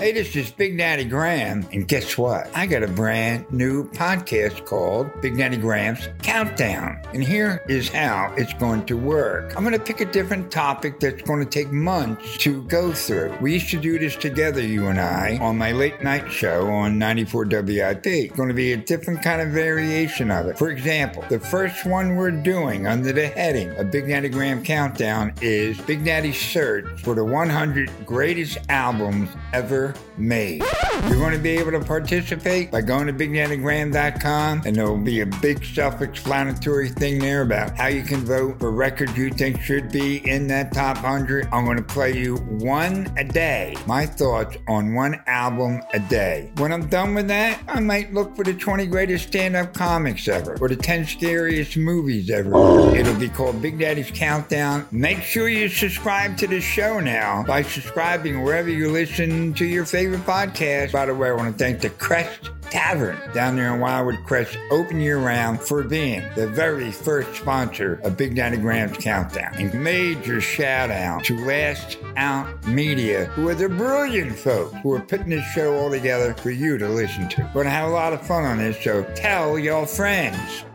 Hey, this is Big Daddy Graham, and guess what? I got a brand new podcast called Big Daddy Graham's Countdown. And here is how it's going to work. I'm going to pick a different topic that's going to take months to go through. We used to do this together, you and I, on my late night show on 94 WIP. It's going to be a different kind of variation of it. For example, the first one we're doing under the heading of Big Daddy Graham Countdown is Big Daddy's search for the 100 greatest albums ever made. You're going to be able to participate by going to BigDaddyGraham.com, and there will be a big self-explanatory thing there about how you can vote for records you think should be in that top 100. I'm going to play you one a day, my thoughts on one album a day. When I'm done with that, I might look for the 20 greatest stand-up comics ever, or the 10 scariest movies ever. It'll be called Big Daddy's Countdown. Make sure you subscribe to the show now by subscribing wherever you listen to your favorite podcast. By the way, I want to thank the Crest Tavern down there in Wildwood Crest, open year round, for being the very first sponsor of Big Daddy Graham's Countdown. And major shout out to Last Out Media, who are the brilliant folks who are putting this show all together for you to listen to. We're going to have a lot of fun on this, so tell your friends.